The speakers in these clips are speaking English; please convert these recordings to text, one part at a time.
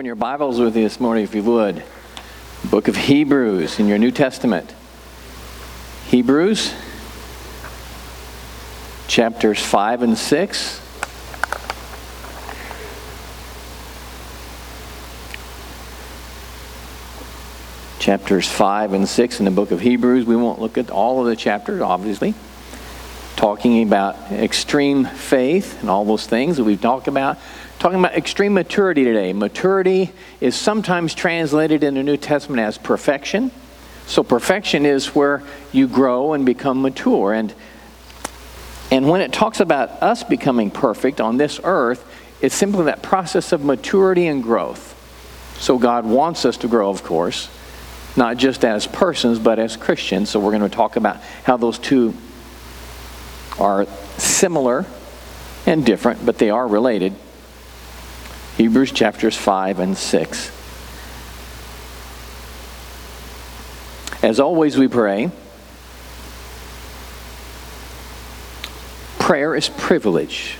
Open your Bibles with you this morning, if you would. Book of Hebrews in your New Testament. Hebrews, chapters 5 and 6. Chapters 5 and 6 in the book of Hebrews. We won't look at all of the chapters, obviously. Talking about extreme faith and all those things that we've talked about talking about extreme maturity today. Maturity is sometimes translated in the New Testament as perfection. So perfection is where you grow and become mature. And, and when it talks about us becoming perfect on this earth, it's simply that process of maturity and growth. So God wants us to grow, of course, not just as persons, but as Christians. So we're going to talk about how those two are similar and different, but they are related. Hebrews chapters 5 and 6. As always, we pray. Prayer is privilege.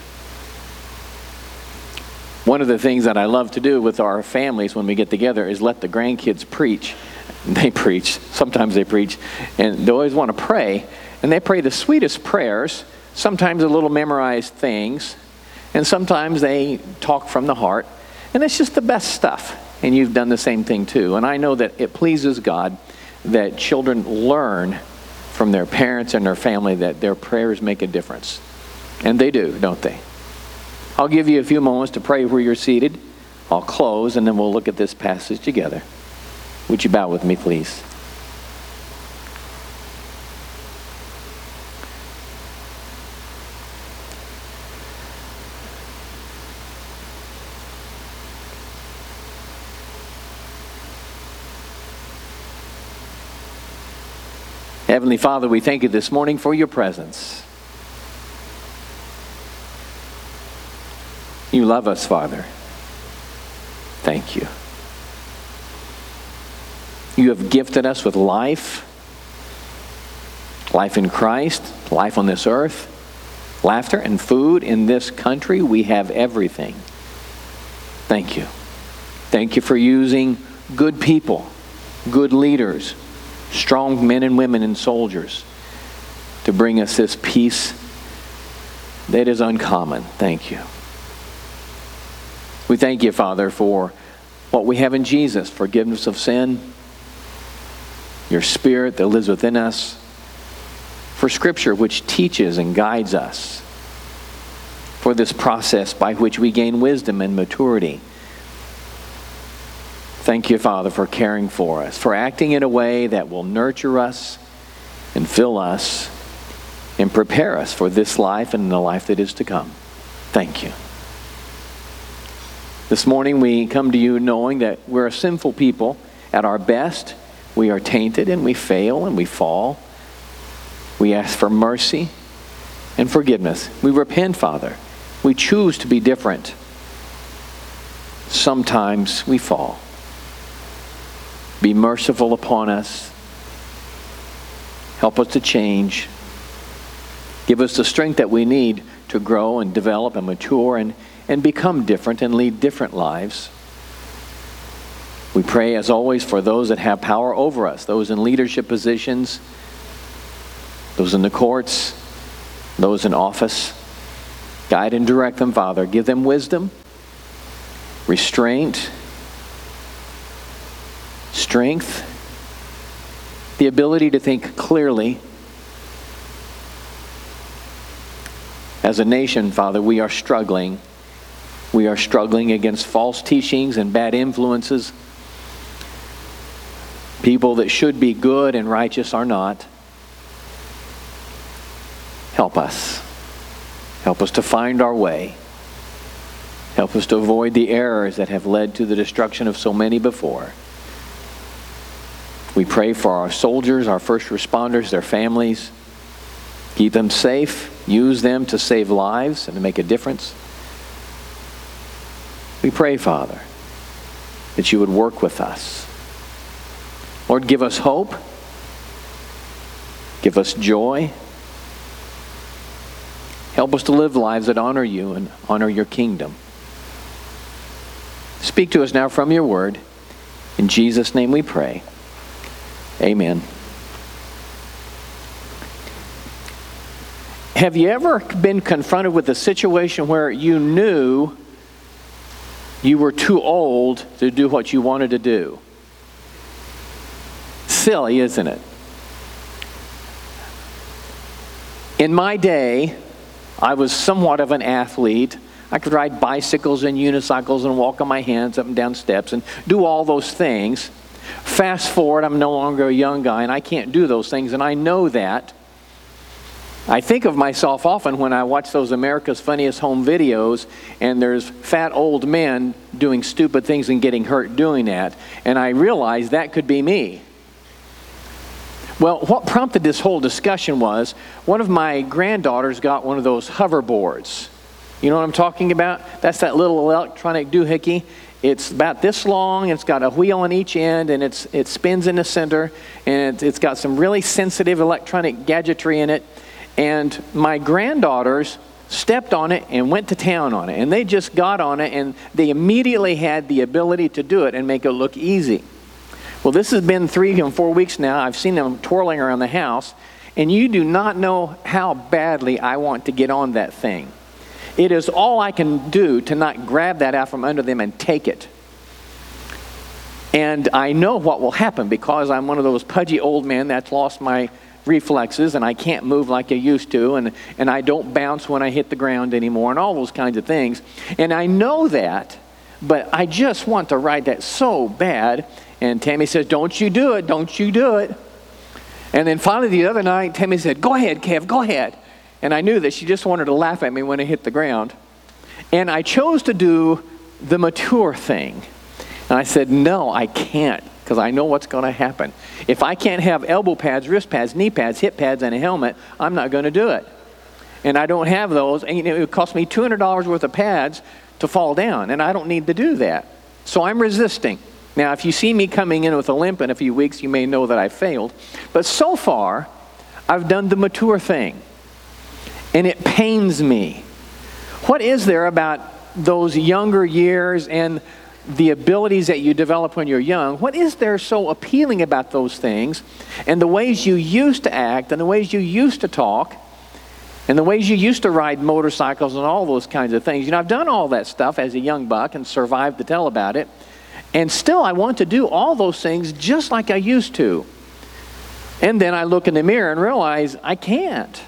One of the things that I love to do with our families when we get together is let the grandkids preach. They preach, sometimes they preach, and they always want to pray. And they pray the sweetest prayers, sometimes a little memorized things, and sometimes they talk from the heart. And it's just the best stuff. And you've done the same thing too. And I know that it pleases God that children learn from their parents and their family that their prayers make a difference. And they do, don't they? I'll give you a few moments to pray where you're seated. I'll close and then we'll look at this passage together. Would you bow with me, please? Heavenly Father, we thank you this morning for your presence. You love us, Father. Thank you. You have gifted us with life, life in Christ, life on this earth, laughter and food in this country. We have everything. Thank you. Thank you for using good people, good leaders, strong men and women and soldiers to bring us this peace that is uncommon. Thank you. We thank you, Father, for what we have in Jesus forgiveness of sin, your Spirit that lives within us, for Scripture which teaches and guides us, for this process by which we gain wisdom and maturity Thank you, Father, for caring for us, for acting in a way that will nurture us and fill us and prepare us for this life and the life that is to come. Thank you. This morning we come to you knowing that we're a sinful people. At our best, we are tainted and we fail and we fall. We ask for mercy and forgiveness. We repent, Father. We choose to be different. Sometimes we fall. Be merciful upon us. Help us to change. Give us the strength that we need to grow and develop and mature and, and become different and lead different lives. We pray, as always, for those that have power over us, those in leadership positions, those in the courts, those in office. Guide and direct them, Father. Give them wisdom, restraint, strength, the ability to think clearly. As a nation, Father, we are struggling. We are struggling against false teachings and bad influences. People that should be good and righteous are not. Help us. Help us to find our way. Help us to avoid the errors that have led to the destruction of so many before. We pray for our soldiers, our first responders, their families. Keep them safe. Use them to save lives and to make a difference. We pray, Father, that you would work with us. Lord, give us hope. Give us joy. Help us to live lives that honor you and honor your kingdom. Speak to us now from your word. In Jesus' name we pray. Amen. Have you ever been confronted with a situation where you knew you were too old to do what you wanted to do? Silly, isn't it? In my day, I was somewhat of an athlete. I could ride bicycles and unicycles and walk on my hands up and down steps and do all those things. Fast forward, I'm no longer a young guy and I can't do those things, and I know that. I think of myself often when I watch those America's Funniest Home videos and there's fat old men doing stupid things and getting hurt doing that. And I realize that could be me. Well, what prompted this whole discussion was one of my granddaughters got one of those hoverboards. You know what I'm talking about? That's that little electronic doohickey. It's about this long, it's got a wheel on each end, and it's, it spins in the center, and it's got some really sensitive electronic gadgetry in it and my granddaughters stepped on it and went to town on it. And they just got on it and they immediately had the ability to do it and make it look easy. Well, this has been three and four weeks now. I've seen them twirling around the house, and you do not know how badly I want to get on that thing. It is all I can do to not grab that out from under them and take it. And I know what will happen because I'm one of those pudgy old men that's lost my reflexes and I can't move like I used to and, and I don't bounce when I hit the ground anymore and all those kinds of things. And I know that, but I just want to ride that so bad. And Tammy says, Don't you do it, don't you do it. And then finally the other night, Tammy said, Go ahead, Kev, go ahead. And I knew that she just wanted to laugh at me when I hit the ground. And I chose to do the mature thing. And I said, No, I can't because I know what's going to happen. If I can't have elbow pads, wrist pads, knee pads, hip pads, and a helmet, I'm not going to do it. And I don't have those. And it would cost me $200 worth of pads to fall down, and I don't need to do that. So I'm resisting. Now, if you see me coming in with a limp in a few weeks, you may know that I failed. But so far, I've done the mature thing, and it pains me. What is there about those younger years and the abilities that you develop when you're young, what is there so appealing about those things and the ways you used to act and the ways you used to talk and the ways you used to ride motorcycles and all those kinds of things? You know, I've done all that stuff as a young buck and survived to tell about it. And still, I want to do all those things just like I used to. And then I look in the mirror and realize I can't.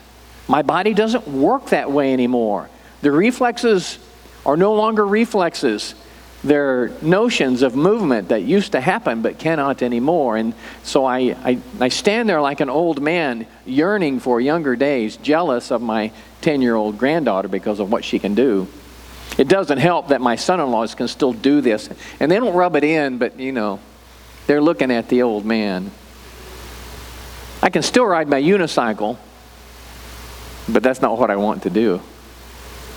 My body doesn't work that way anymore. The reflexes are no longer reflexes They're notions of movement that used to happen but cannot anymore. And so I, I, I stand there like an old man yearning for younger days, jealous of my 10 year old granddaughter because of what she can do. It doesn't help that my son in laws can still do this. And they don't rub it in, but you know, they're looking at the old man. I can still ride my unicycle, but that's not what I want to do.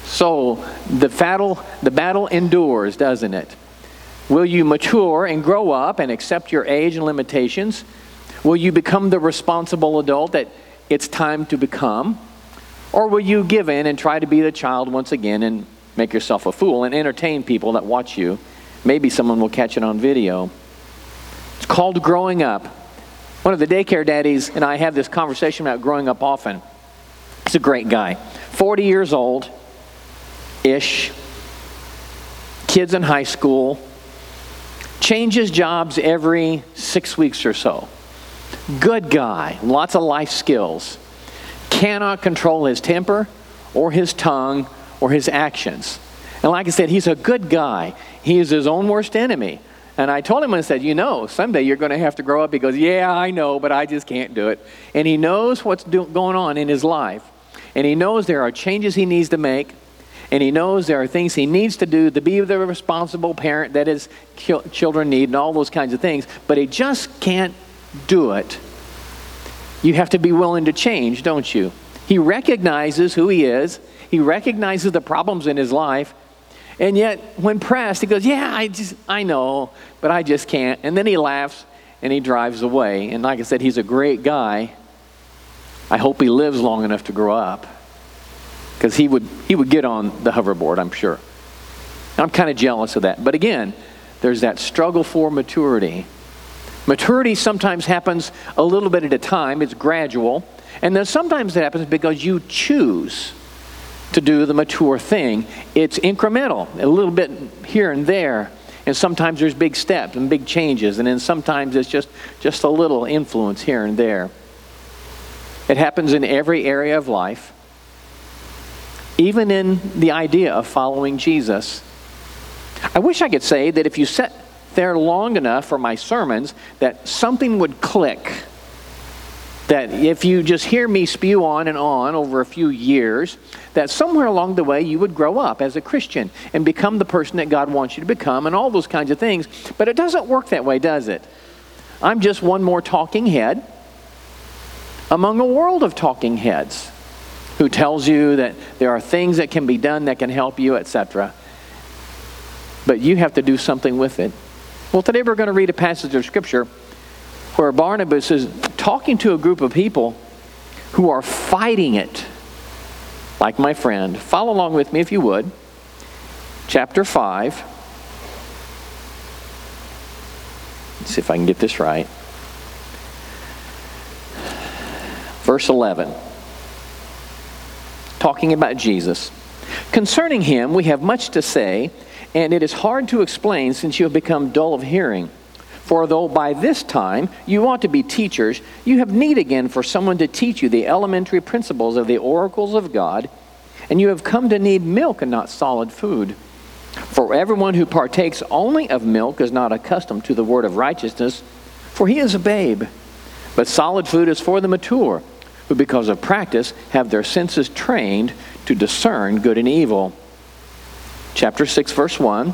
So the battle, the battle endures, doesn't it? Will you mature and grow up and accept your age and limitations? Will you become the responsible adult that it's time to become? Or will you give in and try to be the child once again and make yourself a fool and entertain people that watch you? Maybe someone will catch it on video. It's called growing up. One of the daycare daddies and I have this conversation about growing up often. He's a great guy. 40 years old ish, kids in high school, changes jobs every six weeks or so. Good guy, lots of life skills. Cannot control his temper or his tongue or his actions. And like I said, he's a good guy. He is his own worst enemy. And I told him, I said, You know, someday you're going to have to grow up. He goes, Yeah, I know, but I just can't do it. And he knows what's do- going on in his life. And he knows there are changes he needs to make and he knows there are things he needs to do to be the responsible parent that his children need and all those kinds of things, but he just can't do it. You have to be willing to change, don't you? He recognizes who he is, he recognizes the problems in his life, and yet when pressed, he goes, Yeah, I just, I know, but I just can't. And then he laughs and he drives away. And like I said, he's a great guy. I hope he lives long enough to grow up because he would, he would get on the hoverboard, I'm sure. I'm kind of jealous of that. But again, there's that struggle for maturity. Maturity sometimes happens a little bit at a time, it's gradual. And then sometimes it happens because you choose to do the mature thing. It's incremental, a little bit here and there. And sometimes there's big steps and big changes, and then sometimes it's just, just a little influence here and there. It happens in every area of life, even in the idea of following Jesus. I wish I could say that if you sat there long enough for my sermons, that something would click. That if you just hear me spew on and on over a few years, that somewhere along the way you would grow up as a Christian and become the person that God wants you to become and all those kinds of things. But it doesn't work that way, does it? I'm just one more talking head among a world of talking heads who tells you that there are things that can be done that can help you, etc. But you have to do something with it. Well, today we're going to read a passage of Scripture where Barnabas is talking to a group of people who are fighting it, like my friend. Follow along with me if you would. Chapter 5. Let's see if I can get this right. Verse 11. Talking about Jesus. Concerning him, we have much to say and it is hard to explain since you have become dull of hearing. For though by this time you ought to be teachers, you have need again for someone to teach you the elementary principles of the oracles of God, and you have come to need milk and not solid food. For everyone who partakes only of milk is not accustomed to the word of righteousness, for he is a babe. But solid food is for the mature, who because of practice have their senses trained to discern good and evil chapter 6, verse 1.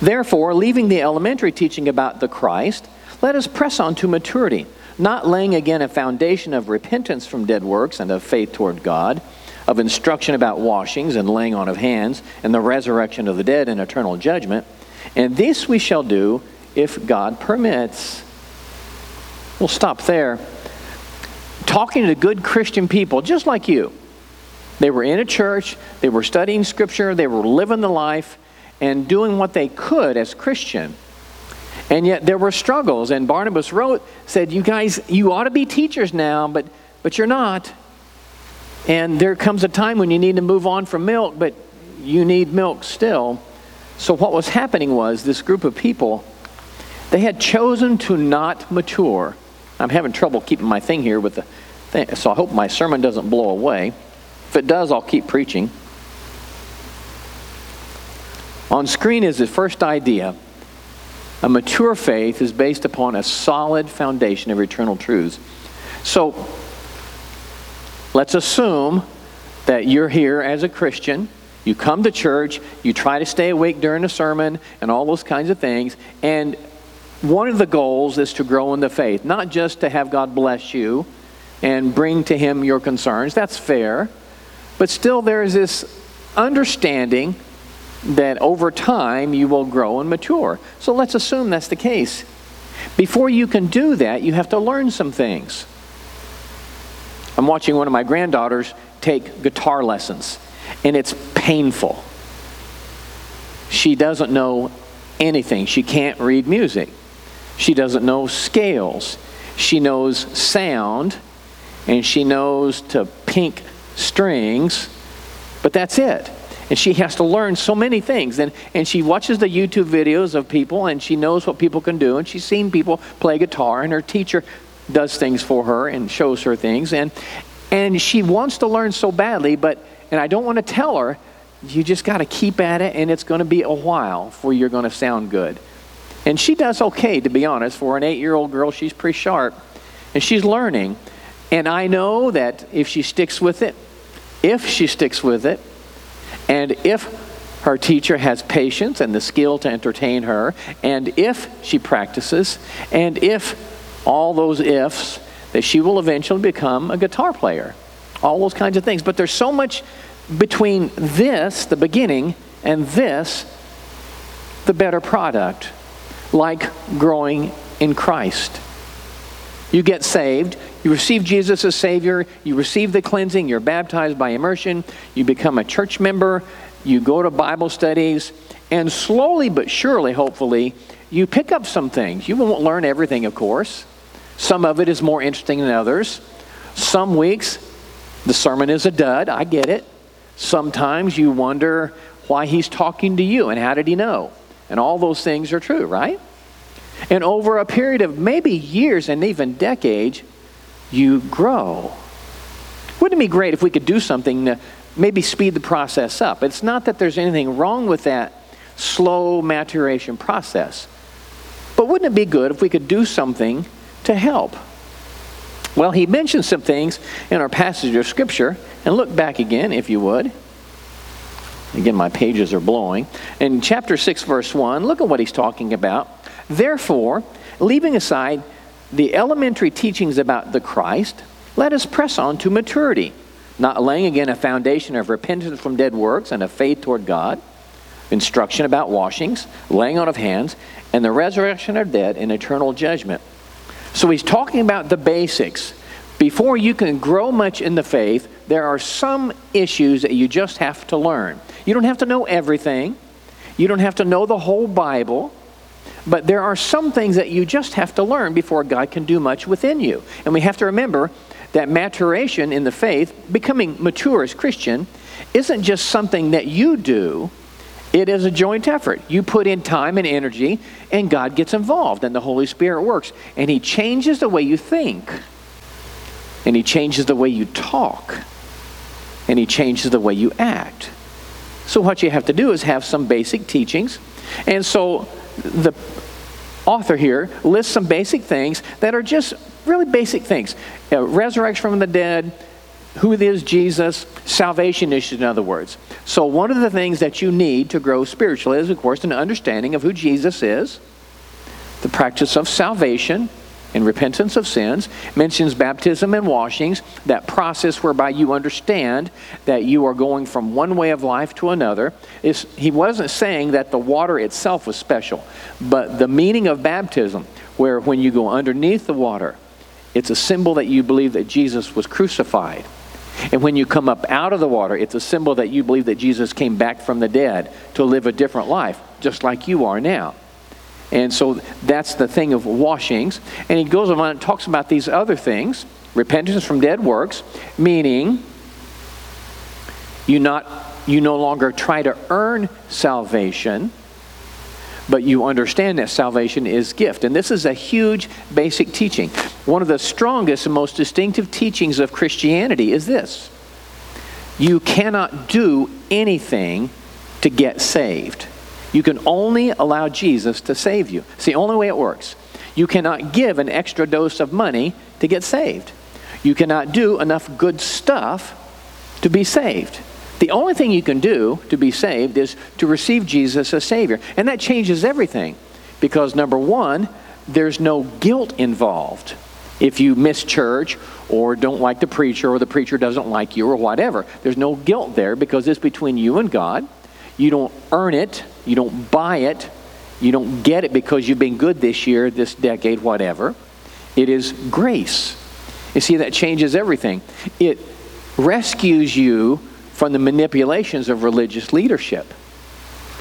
Therefore, leaving the elementary teaching about the Christ, let us press on to maturity, not laying again a foundation of repentance from dead works and of faith toward God, of instruction about washings and laying on of hands, and the resurrection of the dead and eternal judgment. And this we shall do if God permits. We'll stop there. Talking to good Christian people, just like you they were in a church, they were studying Scripture, they were living the life and doing what they could as Christian. And yet there were struggles. And Barnabas wrote, said, You guys, you ought to be teachers now, but, but you're not. And there comes a time when you need to move on from milk, but you need milk still. So what was happening was this group of people, they had chosen to not mature. I'm having trouble keeping my thing here with the thing, so I hope my sermon doesn't blow away. If it does, I'll keep preaching. On screen is the first idea. A mature faith is based upon a solid foundation of eternal truths. So, let's assume that you're here as a Christian. You come to church, you try to stay awake during a sermon, and all those kinds of things. And one of the goals is to grow in the faith, not just to have God bless you and bring to Him your concerns. That's fair. But still, there is this understanding that over time you will grow and mature. So let's assume that's the case. Before you can do that, you have to learn some things. I'm watching one of my granddaughters take guitar lessons, and it's painful. She doesn't know anything. She can't read music. She doesn't know scales. She knows sound, and she knows to pink strings, but that's it. And she has to learn so many things. And, and she watches the YouTube videos of people and she knows what people can do. And she's seen people play guitar, and her teacher does things for her and shows her things. And, and she wants to learn so badly, but, and I don't want to tell her, you just got to keep at it, and it's going to be a while before you're going to sound good. And she does okay, to be honest. For an eight year old girl, she's pretty sharp. And she's learning. And I know that if she sticks with it, if she sticks with it, and if her teacher has patience and the skill to entertain her, and if she practices, and if all those ifs, that she will eventually become a guitar player. All those kinds of things. But there's so much between this, the beginning, and this, the better product, like growing in Christ. You get saved, you receive Jesus as Savior, you receive the cleansing, you're baptized by immersion, you become a church member, you go to Bible studies, and slowly but surely, hopefully, you pick up some things. You won't learn everything, of course. Some of it is more interesting than others. Some weeks, the sermon is a dud. I get it. Sometimes you wonder why he's talking to you and how did he know? And all those things are true, right? And over a period of maybe years and even decades, you grow. Wouldn't it be great if we could do something to maybe speed the process up? It's not that there's anything wrong with that slow maturation process. But wouldn't it be good if we could do something to help? Well, he mentions some things in our passage of Scripture, and look back again, if you would. Again, my pages are blowing. In chapter 6, verse 1, look at what he's talking about. Therefore, leaving aside the elementary teachings about the Christ, let us press on to maturity, not laying again a foundation of repentance from dead works and of faith toward God, instruction about washings, laying on of hands, and the resurrection of dead and eternal judgment. So he's talking about the basics. Before you can grow much in the faith, there are some issues that you just have to learn. You don't have to know everything, you don't have to know the whole Bible, but there are some things that you just have to learn before God can do much within you. And we have to remember that maturation in the faith, becoming mature as Christian, isn't just something that you do. It is a joint effort. You put in time and energy, and God gets involved, and the Holy Spirit works. And He changes the way you think, and He changes the way you talk, and He changes the way you act. So, what you have to do is have some basic teachings. And so, the author here lists some basic things that are just really basic things uh, resurrection from the dead, who is Jesus, salvation issues, in other words. So, one of the things that you need to grow spiritually is, of course, an understanding of who Jesus is, the practice of salvation, and repentance of sins, mentions baptism and washings, that process whereby you understand that you are going from one way of life to another. Is he wasn't saying that the water itself was special, but the meaning of baptism, where when you go underneath the water, it's a symbol that you believe that Jesus was crucified. And when you come up out of the water, it's a symbol that you believe that Jesus came back from the dead to live a different life, just like you are now. And so that's the thing of washings. And he goes on and talks about these other things repentance from dead works, meaning you, not, you no longer try to earn salvation, but you understand that salvation is gift. And this is a huge basic teaching. One of the strongest and most distinctive teachings of Christianity is this you cannot do anything to get saved. You can only allow Jesus to save you. It's the only way it works. You cannot give an extra dose of money to get saved. You cannot do enough good stuff to be saved. The only thing you can do to be saved is to receive Jesus as Savior. And that changes everything because, number one, there's no guilt involved. If you miss church or don't like the preacher or the preacher doesn't like you or whatever, there's no guilt there because it's between you and God. You don't earn it, you don't buy it, you don't get it because you've been good this year, this decade, whatever. It is grace. You see, that changes everything. It rescues you from the manipulations of religious leadership.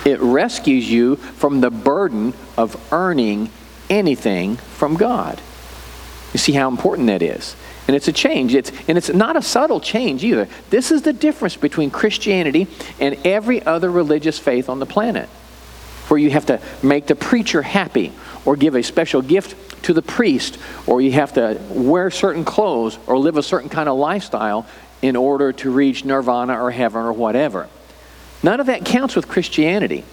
It rescues you from the burden of earning anything from God. You see how important that is. And it's a change. It's, and it's not a subtle change either. This is the difference between Christianity and every other religious faith on the planet, where you have to make the preacher happy or give a special gift to the priest, or you have to wear certain clothes or live a certain kind of lifestyle in order to reach nirvana or heaven or whatever. None of that counts with Christianity.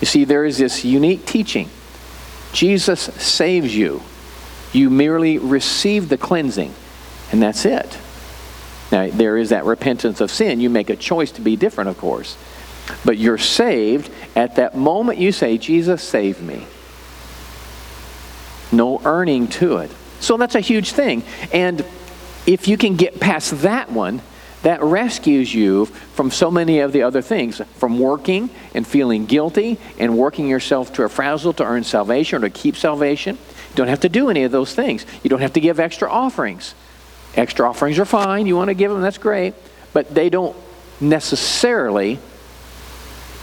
You see, there is this unique teaching Jesus saves you you merely receive the cleansing, and that's it. Now, there is that repentance of sin. You make a choice to be different, of course. But you're saved at that moment you say, Jesus, save me. No earning to it. So that's a huge thing. And if you can get past that one, that rescues you from so many of the other things from working and feeling guilty and working yourself to a frazzle to earn salvation or to keep salvation you don't have to do any of those things. You don't have to give extra offerings. Extra offerings are fine. You want to give them, that's great. But they don't necessarily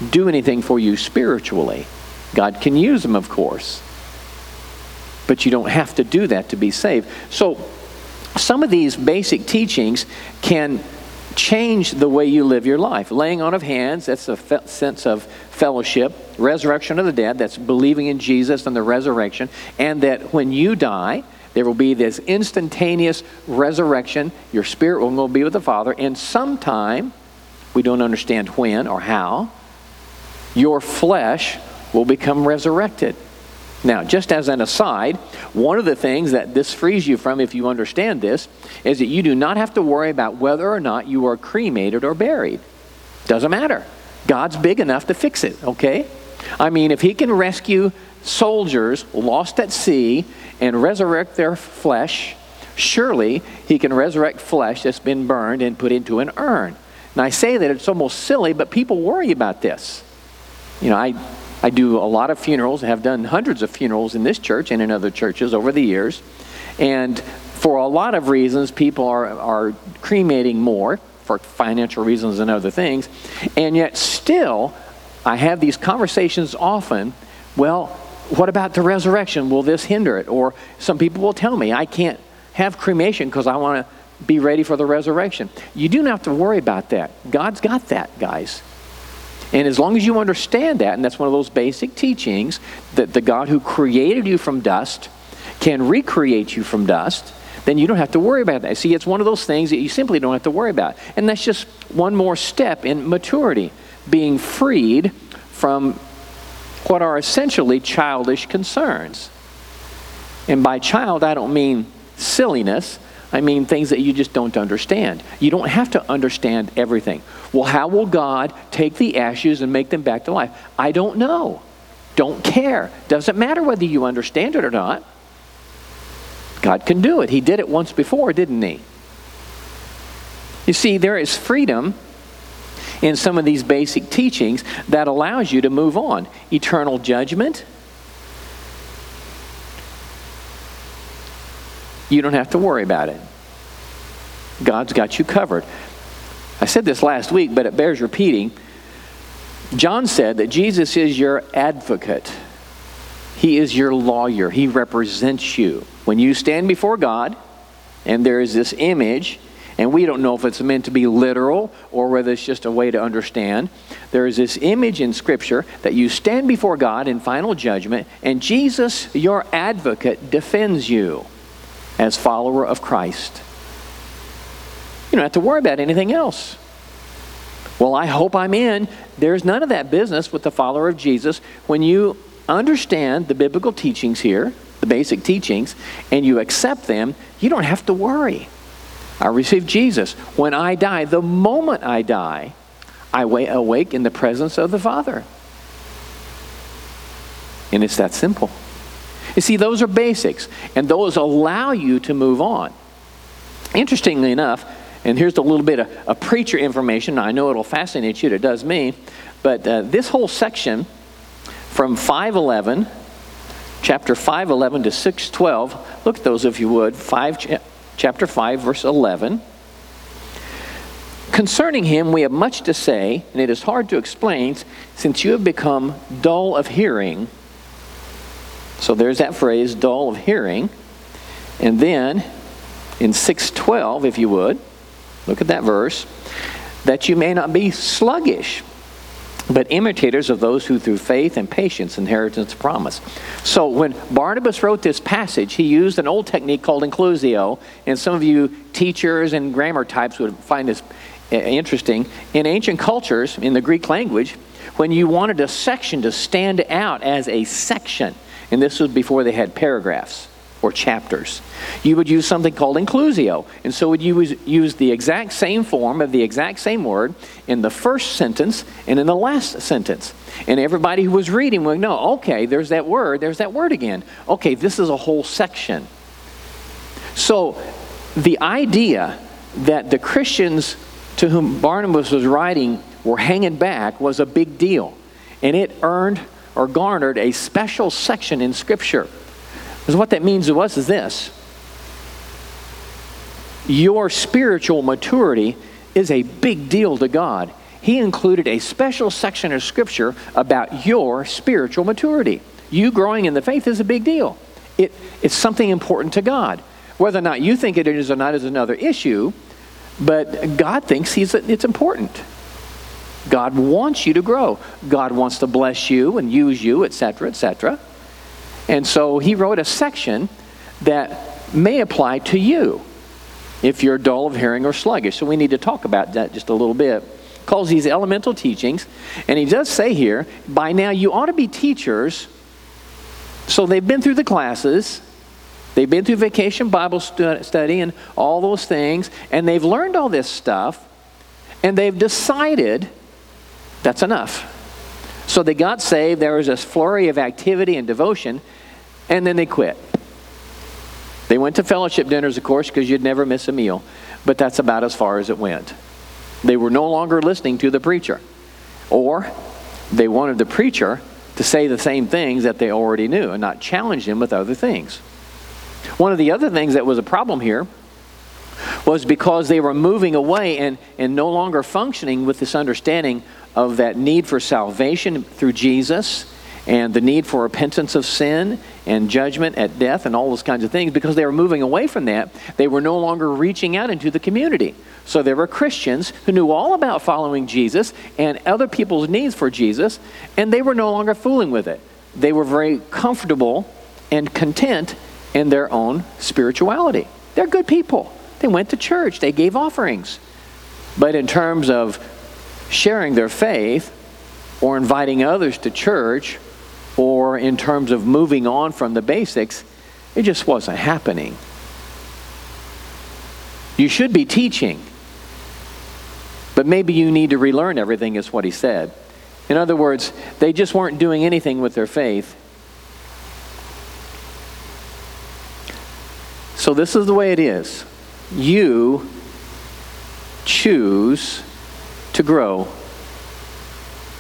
do anything for you spiritually. God can use them, of course. But you don't have to do that to be saved. So, some of these basic teachings can change the way you live your life. Laying on of hands, that's a fe- sense of fellowship. Resurrection of the dead, that's believing in Jesus and the resurrection. And that when you die, there will be this instantaneous resurrection. Your spirit will go be with the Father. And sometime, we don't understand when or how, your flesh will become resurrected. Now, just as an aside, one of the things that this frees you from, if you understand this, is that you do not have to worry about whether or not you are cremated or buried. Doesn't matter. God's big enough to fix it, okay? I mean, if He can rescue soldiers lost at sea and resurrect their flesh, surely He can resurrect flesh that's been burned and put into an urn. And I say that it's almost silly, but people worry about this. You know, I I do a lot of funerals, have done hundreds of funerals in this church and in other churches over the years. And for a lot of reasons, people are, are cremating more for financial reasons and other things. And yet, still, I have these conversations often. Well, what about the resurrection? Will this hinder it? Or some people will tell me, I can't have cremation because I want to be ready for the resurrection. You do not have to worry about that. God's got that, guys. And as long as you understand that, and that's one of those basic teachings, that the God who created you from dust can recreate you from dust, then you don't have to worry about that. See, it's one of those things that you simply don't have to worry about. And that's just one more step in maturity, being freed from what are essentially childish concerns. And by child, I don't mean silliness. I mean things that you just don't understand. You don't have to understand everything. Well, how will God take the ashes and make them back to life? I don't know. Don't care. Doesn't matter whether you understand it or not. God can do it. He did it once before, didn't he? You see, there is freedom in some of these basic teachings that allows you to move on. Eternal judgment. You don't have to worry about it. God's got you covered. I said this last week, but it bears repeating. John said that Jesus is your advocate. He is your lawyer. He represents you. When you stand before God, and there is this image, and we don't know if it's meant to be literal or whether it's just a way to understand. There is this image in Scripture that you stand before God in final judgment, and Jesus, your advocate, defends you as follower of Christ. You don't have to worry about anything else. Well, I hope I'm in. There's none of that business with the follower of Jesus. When you understand the biblical teachings here, the basic teachings, and you accept them, you don't have to worry. I received Jesus. When I die, the moment I die, I awake in the presence of the Father. And it's that simple. You see, those are basics, and those allow you to move on. Interestingly enough, and here's a little bit of, of preacher information. I know it'll fascinate you, it does me. But uh, this whole section from 511, chapter 511 to 612, look at those if you would. 5, chapter 5, verse 11. Concerning him, we have much to say, and it is hard to explain since you have become dull of hearing. So there's that phrase, dull of hearing. And then in 612, if you would, Look at that verse. That you may not be sluggish, but imitators of those who through faith and patience inheritance promise. So when Barnabas wrote this passage, he used an old technique called inclusio, and some of you teachers and grammar types would find this uh, interesting. In ancient cultures, in the Greek language, when you wanted a section to stand out as a section, and this was before they had paragraphs or chapters. You would use something called inclusio. And so would you use the exact same form of the exact same word in the first sentence and in the last sentence. And everybody who was reading would know, okay, there's that word, there's that word again. Okay, this is a whole section. So the idea that the Christians to whom Barnabas was writing were hanging back was a big deal. And it earned or garnered a special section in Scripture. Because what that means to us is this your spiritual maturity is a big deal to God. he included a special section of Scripture about your spiritual maturity. You growing in the faith is a big deal. It, it's something important to God. Whether or not you think it is or not is another issue, but God thinks he's, it's important. God wants you to grow. God wants to bless you and use you, etc., etc. And so he wrote a section that may apply to you if you're dull of hearing or sluggish. So we need to talk about that just a little bit. Calls these elemental teachings. And he does say here, by now you ought to be teachers. So they've been through the classes. They've been through vacation Bible study and all those things, and they've learned all this stuff, and they've decided that's enough. So they got saved, there was this flurry of activity and devotion, and then they quit. They went to fellowship dinners, of course, because you'd never miss a meal, but that's about as far as it went. They were no longer listening to the preacher, or they wanted the preacher to say the same things that they already knew and not challenge them with other things. One of the other things that was a problem here was because they were moving away and, and no longer functioning with this understanding of that need for salvation through Jesus and the need for repentance of sin and judgment at death and all those kinds of things, because they were moving away from that, they were no longer reaching out into the community. So there were Christians who knew all about following Jesus and other people's needs for Jesus, and they were no longer fooling with it. They were very comfortable and content in their own spirituality. They're good people. They went to church, they gave offerings. But in terms of sharing their faith or inviting others to church or in terms of moving on from the basics, it just wasn't happening. You should be teaching, but maybe you need to relearn everything, is what he said. In other words, they just weren't doing anything with their faith. So, this is the way it is. You choose to grow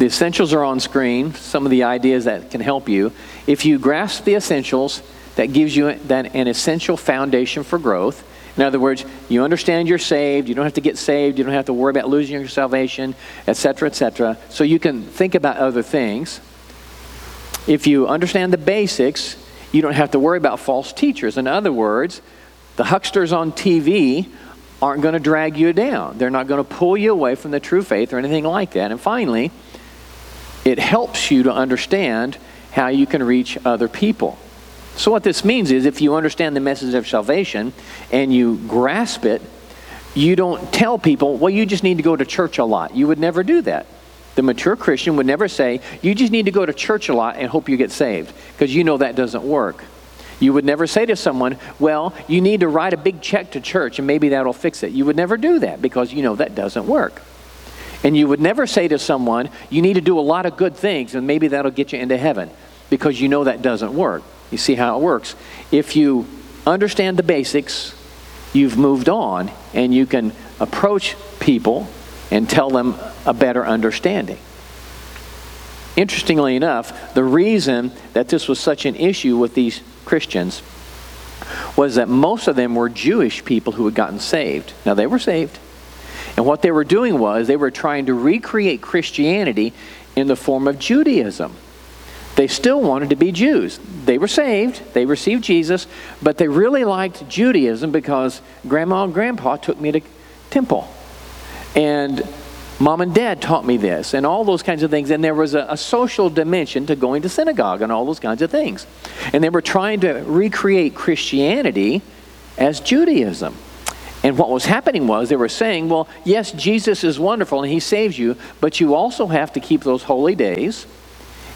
the essentials are on screen, some of the ideas that can help you. If you grasp the essentials, that gives you then an essential foundation for growth. In other words, you understand you're saved, you don't have to get saved, you don't have to worry about losing your salvation, etc., etc. So you can think about other things. If you understand the basics, you don't have to worry about false teachers. In other words, the hucksters on TV aren't going to drag you down. They're not going to pull you away from the true faith or anything like that. And finally, it helps you to understand how you can reach other people. So, what this means is if you understand the message of salvation and you grasp it, you don't tell people, well, you just need to go to church a lot. You would never do that. The mature Christian would never say, you just need to go to church a lot and hope you get saved, because you know that doesn't work. You would never say to someone, well, you need to write a big check to church and maybe that'll fix it. You would never do that because you know that doesn't work. And you would never say to someone, you need to do a lot of good things and maybe that'll get you into heaven because you know that doesn't work. You see how it works. If you understand the basics, you've moved on and you can approach people and tell them a better understanding. Interestingly enough, the reason that this was such an issue with these Christians was that most of them were Jewish people who had gotten saved. Now, they were saved. And what they were doing was they were trying to recreate Christianity in the form of Judaism. They still wanted to be Jews. They were saved, they received Jesus, but they really liked Judaism because grandma and grandpa took me to temple. And mom and dad taught me this, and all those kinds of things. And there was a, a social dimension to going to synagogue and all those kinds of things. And they were trying to recreate Christianity as Judaism. And what was happening was they were saying, well, yes, Jesus is wonderful and he saves you, but you also have to keep those holy days,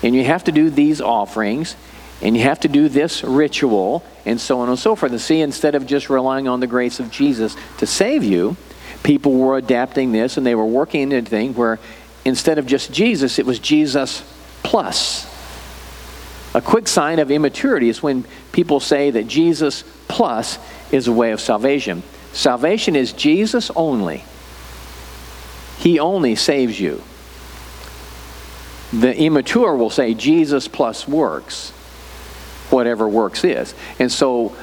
and you have to do these offerings, and you have to do this ritual, and so on and so forth. And see, instead of just relying on the grace of Jesus to save you, people were adapting this and they were working into thing where instead of just Jesus, it was Jesus plus. A quick sign of immaturity is when people say that Jesus plus is a way of salvation. Salvation is Jesus only. He only saves you. The immature will say Jesus plus works, whatever works is. And so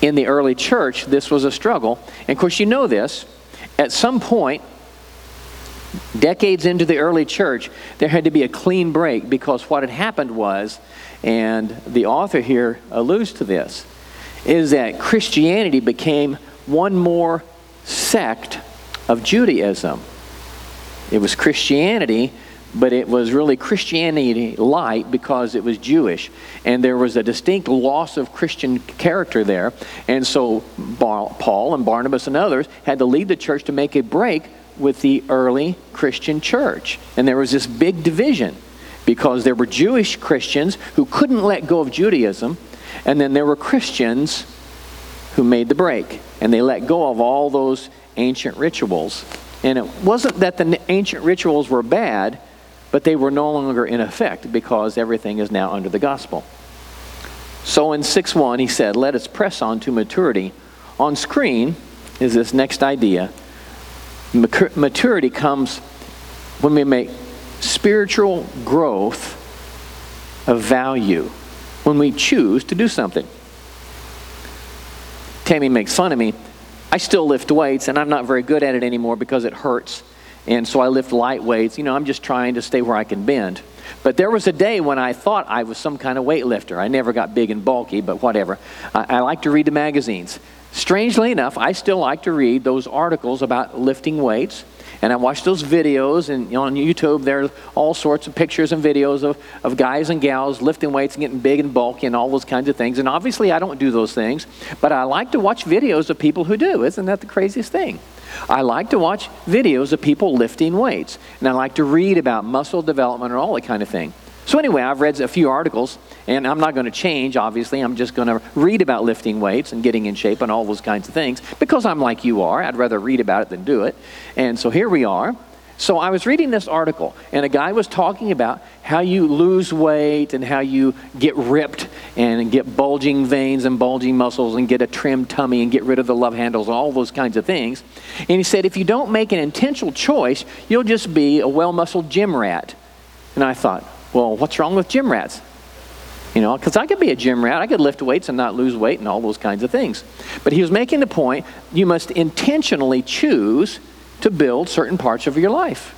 in the early church, this was a struggle. And of course, you know this. At some point, decades into the early church, there had to be a clean break because what had happened was, and the author here alludes to this, is that Christianity became one more sect of Judaism. It was Christianity, but it was really Christianity light because it was Jewish. And there was a distinct loss of Christian character there. And so Paul and Barnabas and others had to lead the church to make a break with the early Christian church. And there was this big division because there were Jewish Christians who couldn't let go of Judaism, and then there were Christians who made the break and they let go of all those ancient rituals. And it wasn't that the ancient rituals were bad, but they were no longer in effect because everything is now under the gospel. So in 6 1, he said, Let us press on to maturity. On screen is this next idea. Maturity comes when we make spiritual growth of value, when we choose to do something. Tammy makes fun of me. I still lift weights, and I'm not very good at it anymore because it hurts. And so I lift light weights. You know, I'm just trying to stay where I can bend. But there was a day when I thought I was some kind of weightlifter. I never got big and bulky, but whatever. I, I like to read the magazines. Strangely enough, I still like to read those articles about lifting weights and I watch those videos, and on YouTube, there's all sorts of pictures and videos of, of guys and gals lifting weights and getting big and bulky and all those kinds of things. And obviously, I don't do those things, but I like to watch videos of people who do. Isn't that the craziest thing? I like to watch videos of people lifting weights, and I like to read about muscle development and all that kind of thing. So, anyway, I've read a few articles, and I'm not going to change, obviously. I'm just going to read about lifting weights and getting in shape and all those kinds of things because I'm like you are. I'd rather read about it than do it. And so here we are. So I was reading this article, and a guy was talking about how you lose weight and how you get ripped and get bulging veins and bulging muscles and get a trimmed tummy and get rid of the love handles, all those kinds of things. And he said, if you don't make an intentional choice, you'll just be a well muscled gym rat. And I thought, well, what's wrong with gym rats? You know, because I could be a gym rat. I could lift weights and not lose weight and all those kinds of things. But he was making the point you must intentionally choose to build certain parts of your life.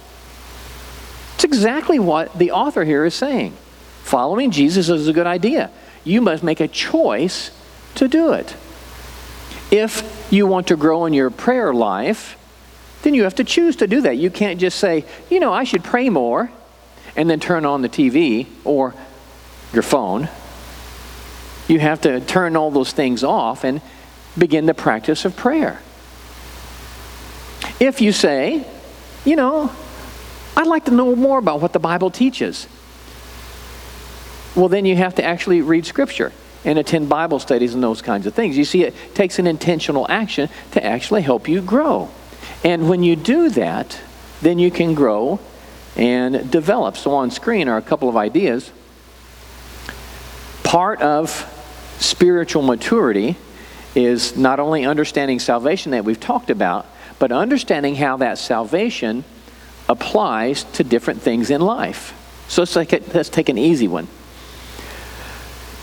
It's exactly what the author here is saying. Following Jesus is a good idea. You must make a choice to do it. If you want to grow in your prayer life, then you have to choose to do that. You can't just say, you know, I should pray more and then turn on the TV or your phone. You have to turn all those things off and begin the practice of prayer. If you say, you know, I'd like to know more about what the Bible teaches, well, then you have to actually read Scripture and attend Bible studies and those kinds of things. You see, it takes an intentional action to actually help you grow. And when you do that, then you can grow and develop. So on screen are a couple of ideas. Part of spiritual maturity is not only understanding salvation that we've talked about, but understanding how that salvation applies to different things in life. So let's take, let's take an easy one.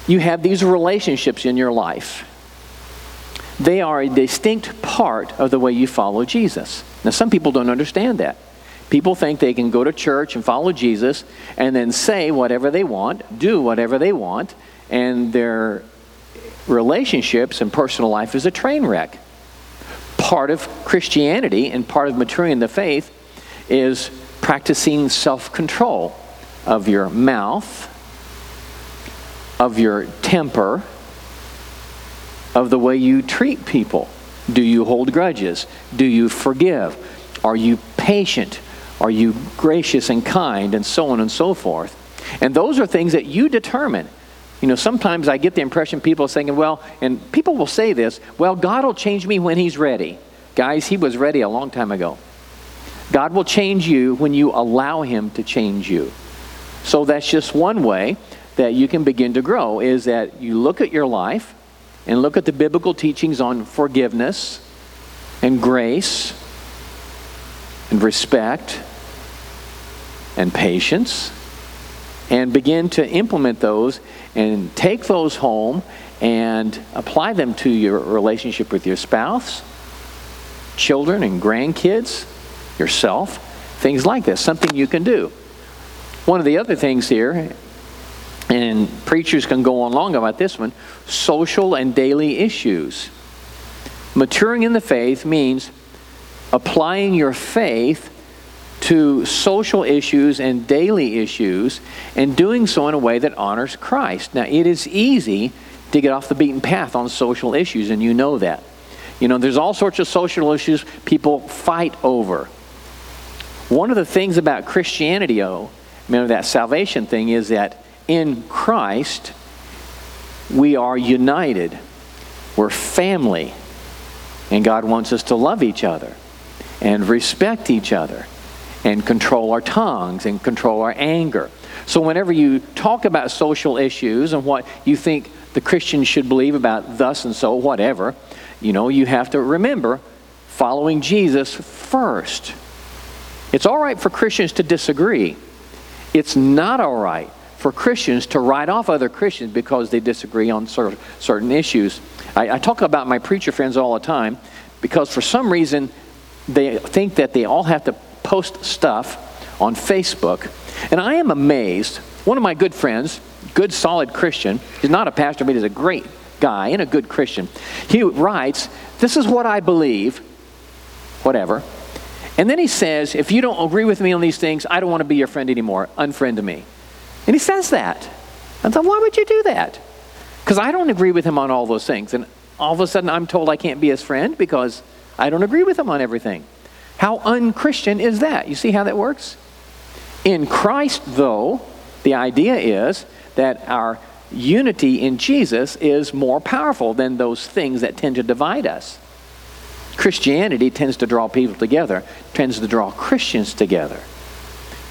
You have these relationships in your life. They are a distinct part of the way you follow Jesus. Now, some people don't understand that. People think they can go to church and follow Jesus and then say whatever they want, do whatever they want, and their relationships and personal life is a train wreck. Part of Christianity and part of maturing in the faith is practicing self control of your mouth, of your temper, of the way you treat people. Do you hold grudges? Do you forgive? Are you patient? Are you gracious and kind? And so on and so forth. And those are things that you determine. You know, sometimes I get the impression people are saying, well, and people will say this, well, God will change me when He's ready. Guys, He was ready a long time ago. God will change you when you allow Him to change you. So that's just one way that you can begin to grow is that you look at your life and look at the biblical teachings on forgiveness and grace and respect and patience and begin to implement those and take those home and apply them to your relationship with your spouse, children, and grandkids, yourself, things like this, something you can do. One of the other things here, and preachers can go on long about this one social and daily issues. Maturing in the faith means applying your faith to social issues and daily issues and doing so in a way that honors Christ. Now, it is easy to get off the beaten path on social issues, and you know that. You know, there's all sorts of social issues people fight over. One of the things about Christianity, oh, remember that salvation thing, is that in Christ, we are united. We're family. And God wants us to love each other and respect each other and control our tongues and control our anger. So, whenever you talk about social issues and what you think the Christians should believe about thus and so, whatever, you know, you have to remember following Jesus first. It's all right for Christians to disagree. It's not all right for Christians to write off other Christians because they disagree on certain issues. I, I talk about my preacher friends all the time because for some reason they think that they all have to post stuff on Facebook. And I am amazed. One of my good friends, good solid Christian, he's not a pastor, but he's a great guy and a good Christian. He writes, This is what I believe, whatever. And then he says, If you don't agree with me on these things, I don't want to be your friend anymore. Unfriend me. And he says that. I thought, Why would you do that? Because I don't agree with him on all those things. And all of a sudden, I'm told I can't be his friend because I don't agree with him on everything. How unchristian is that? You see how that works? In Christ, though, the idea is that our unity in Jesus is more powerful than those things that tend to divide us. Christianity tends to draw people together, tends to draw Christians together.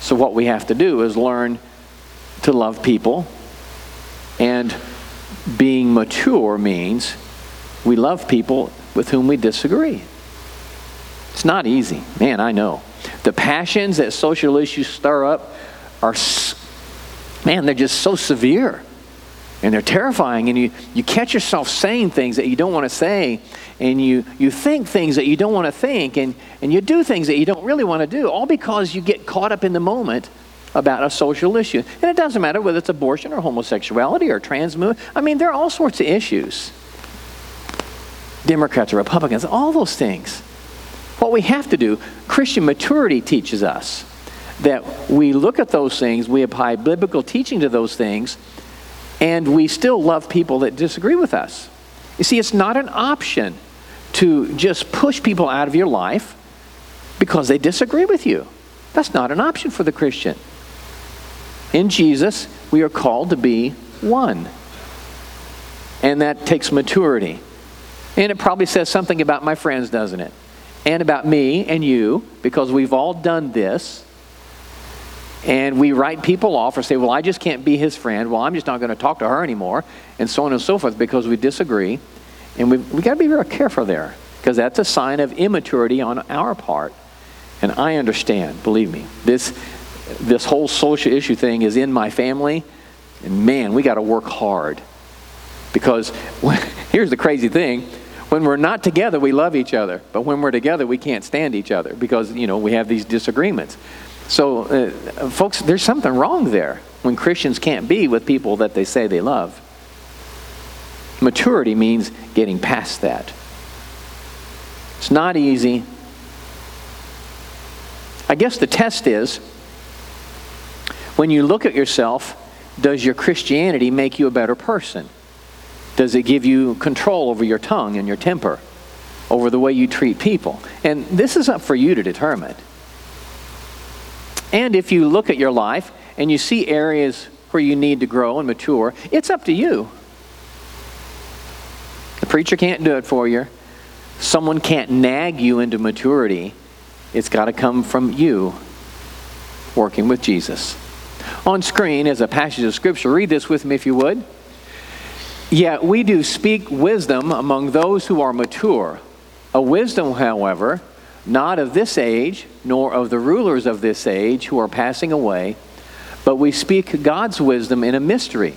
So, what we have to do is learn to love people, and being mature means we love people with whom we disagree. It's not easy. Man, I know. The passions that social issues stir up are, man, they're just so severe. And they're terrifying. And you, you catch yourself saying things that you don't want to say. And you, you think things that you don't want to think. And, and you do things that you don't really want to do. All because you get caught up in the moment about a social issue. And it doesn't matter whether it's abortion or homosexuality or trans movement. I mean, there are all sorts of issues. Democrats or Republicans, all those things. What we have to do, Christian maturity teaches us that we look at those things, we apply biblical teaching to those things, and we still love people that disagree with us. You see, it's not an option to just push people out of your life because they disagree with you. That's not an option for the Christian. In Jesus, we are called to be one. And that takes maturity. And it probably says something about my friends, doesn't it? And about me and you because we've all done this. And we write people off or say, well, I just can't be his friend. Well, I'm just not going to talk to her anymore. And so on and so forth because we disagree. And we've, we got to be very careful there because that's a sign of immaturity on our part. And I understand, believe me, this, this whole social issue thing is in my family. And man, we got to work hard. Because here's the crazy thing when we're not together, we love each other. But when we're together, we can't stand each other because, you know, we have these disagreements. So, uh, folks, there's something wrong there when Christians can't be with people that they say they love. Maturity means getting past that. It's not easy. I guess the test is when you look at yourself, does your Christianity make you a better person? Does it give you control over your tongue and your temper, over the way you treat people? And this is up for you to determine. And if you look at your life and you see areas where you need to grow and mature, it's up to you. The preacher can't do it for you. Someone can't nag you into maturity. It's got to come from you working with Jesus. On screen is a passage of Scripture. Read this with me if you would. Yet we do speak wisdom among those who are mature, a wisdom, however, not of this age, nor of the rulers of this age who are passing away, but we speak God's wisdom in a mystery,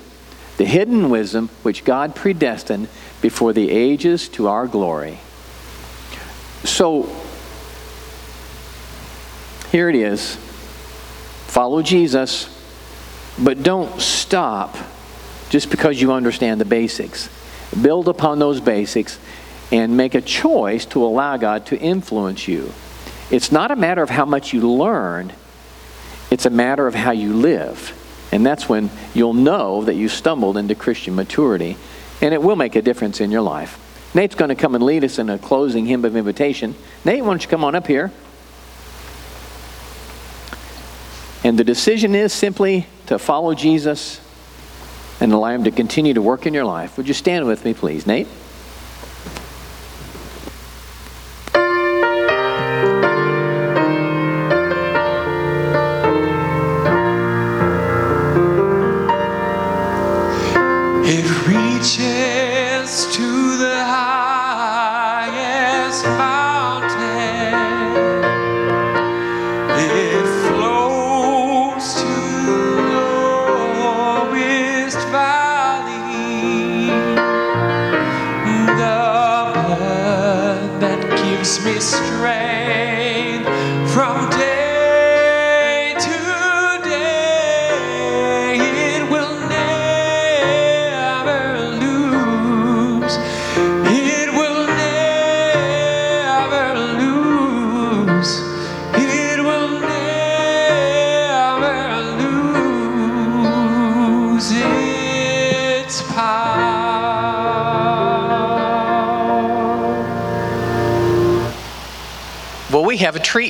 the hidden wisdom which God predestined before the ages to our glory. So, Here it is. Follow Jesus, but don't stop just because you understand the basics. Build upon those basics and make a choice to allow God to influence you. It's not a matter of how much you learn, it's a matter of how you live. And that's when you'll know that you stumbled into Christian maturity, and it will make a difference in your life. Nate's going to come and lead us in a closing hymn of invitation. Nate, why don't you come on up here? And the decision is simply to follow Jesus and allow Him to continue to work in your life. Would you stand with me, please, Nate?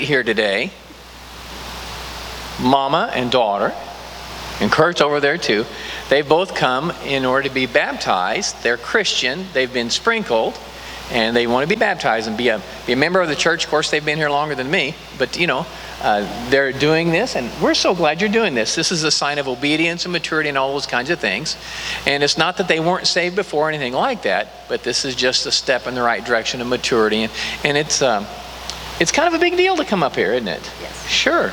Here today. Mama and daughter, and Kurt's over there too. They both come in order to be baptized. They're Christian, they've been sprinkled, and they want to be baptized and be a, be a member of the church. Of course, they've been here longer than me, but you know, uh, they're doing this, and we're so glad you're doing this. This is a sign of obedience and maturity and all those kinds of things. And it's not that they weren't saved before or anything like that, but this is just a step in the right direction of maturity. And, and it's, um, it's kind of a big deal to come up here, isn't it? Yes. Sure.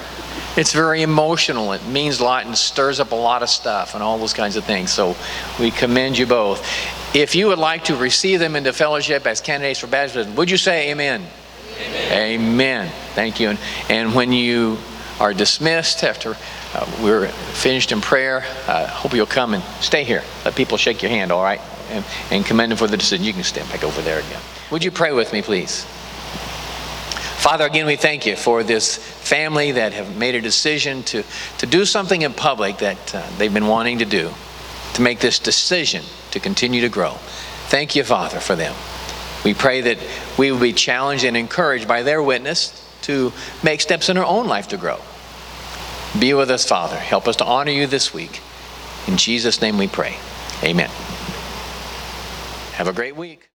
It's very emotional. It means a lot and stirs up a lot of stuff and all those kinds of things. So we commend you both. If you would like to receive them into fellowship as candidates for baptism, would you say amen? Amen. Amen. Thank you. And, and when you are dismissed after uh, we're finished in prayer, uh, hope you'll come and stay here. Let people shake your hand, all right? And, and commend them for the decision. You can stand back over there again. Would you pray with me, please? Father, again, we thank you for this family that have made a decision to, to do something in public that uh, they've been wanting to do, to make this decision to continue to grow. Thank you, Father, for them. We pray that we will be challenged and encouraged by their witness to make steps in our own life to grow. Be with us, Father. Help us to honor you this week. In Jesus' name we pray. Amen. Have a great week.